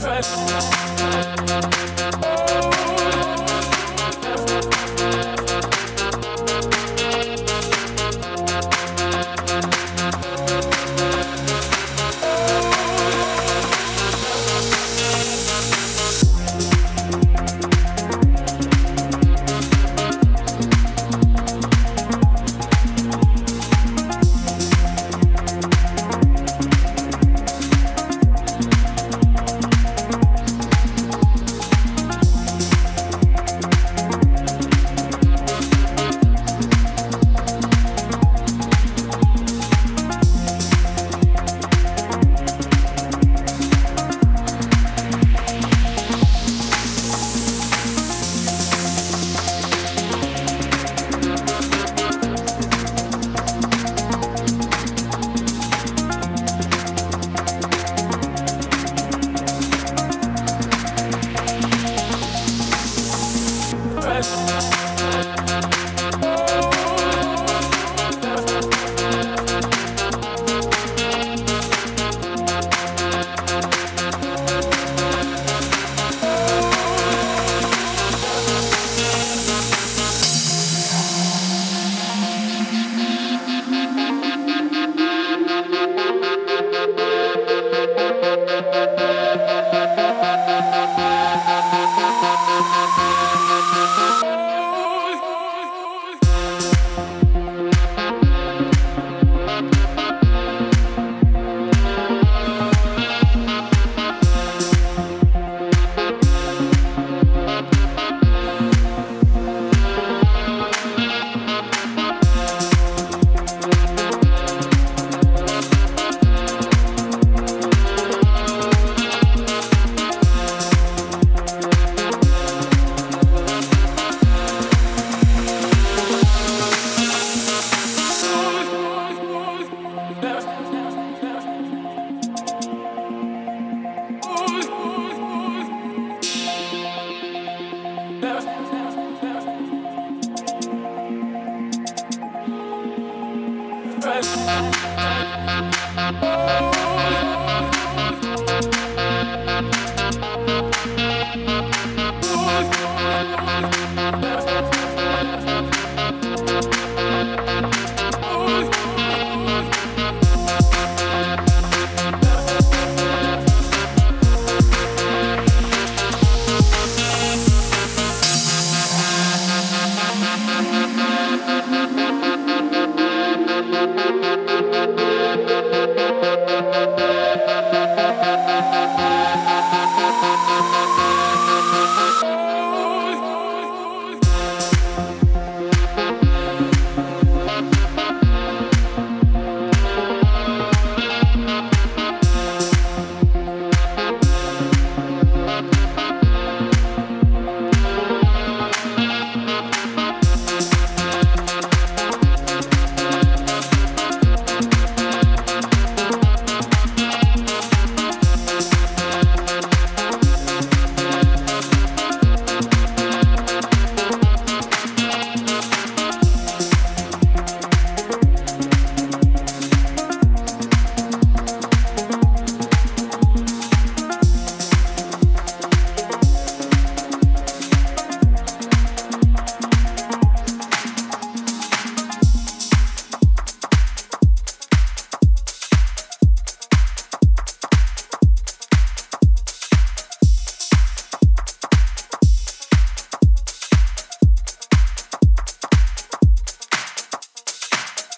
Right. Bye. embarrassed.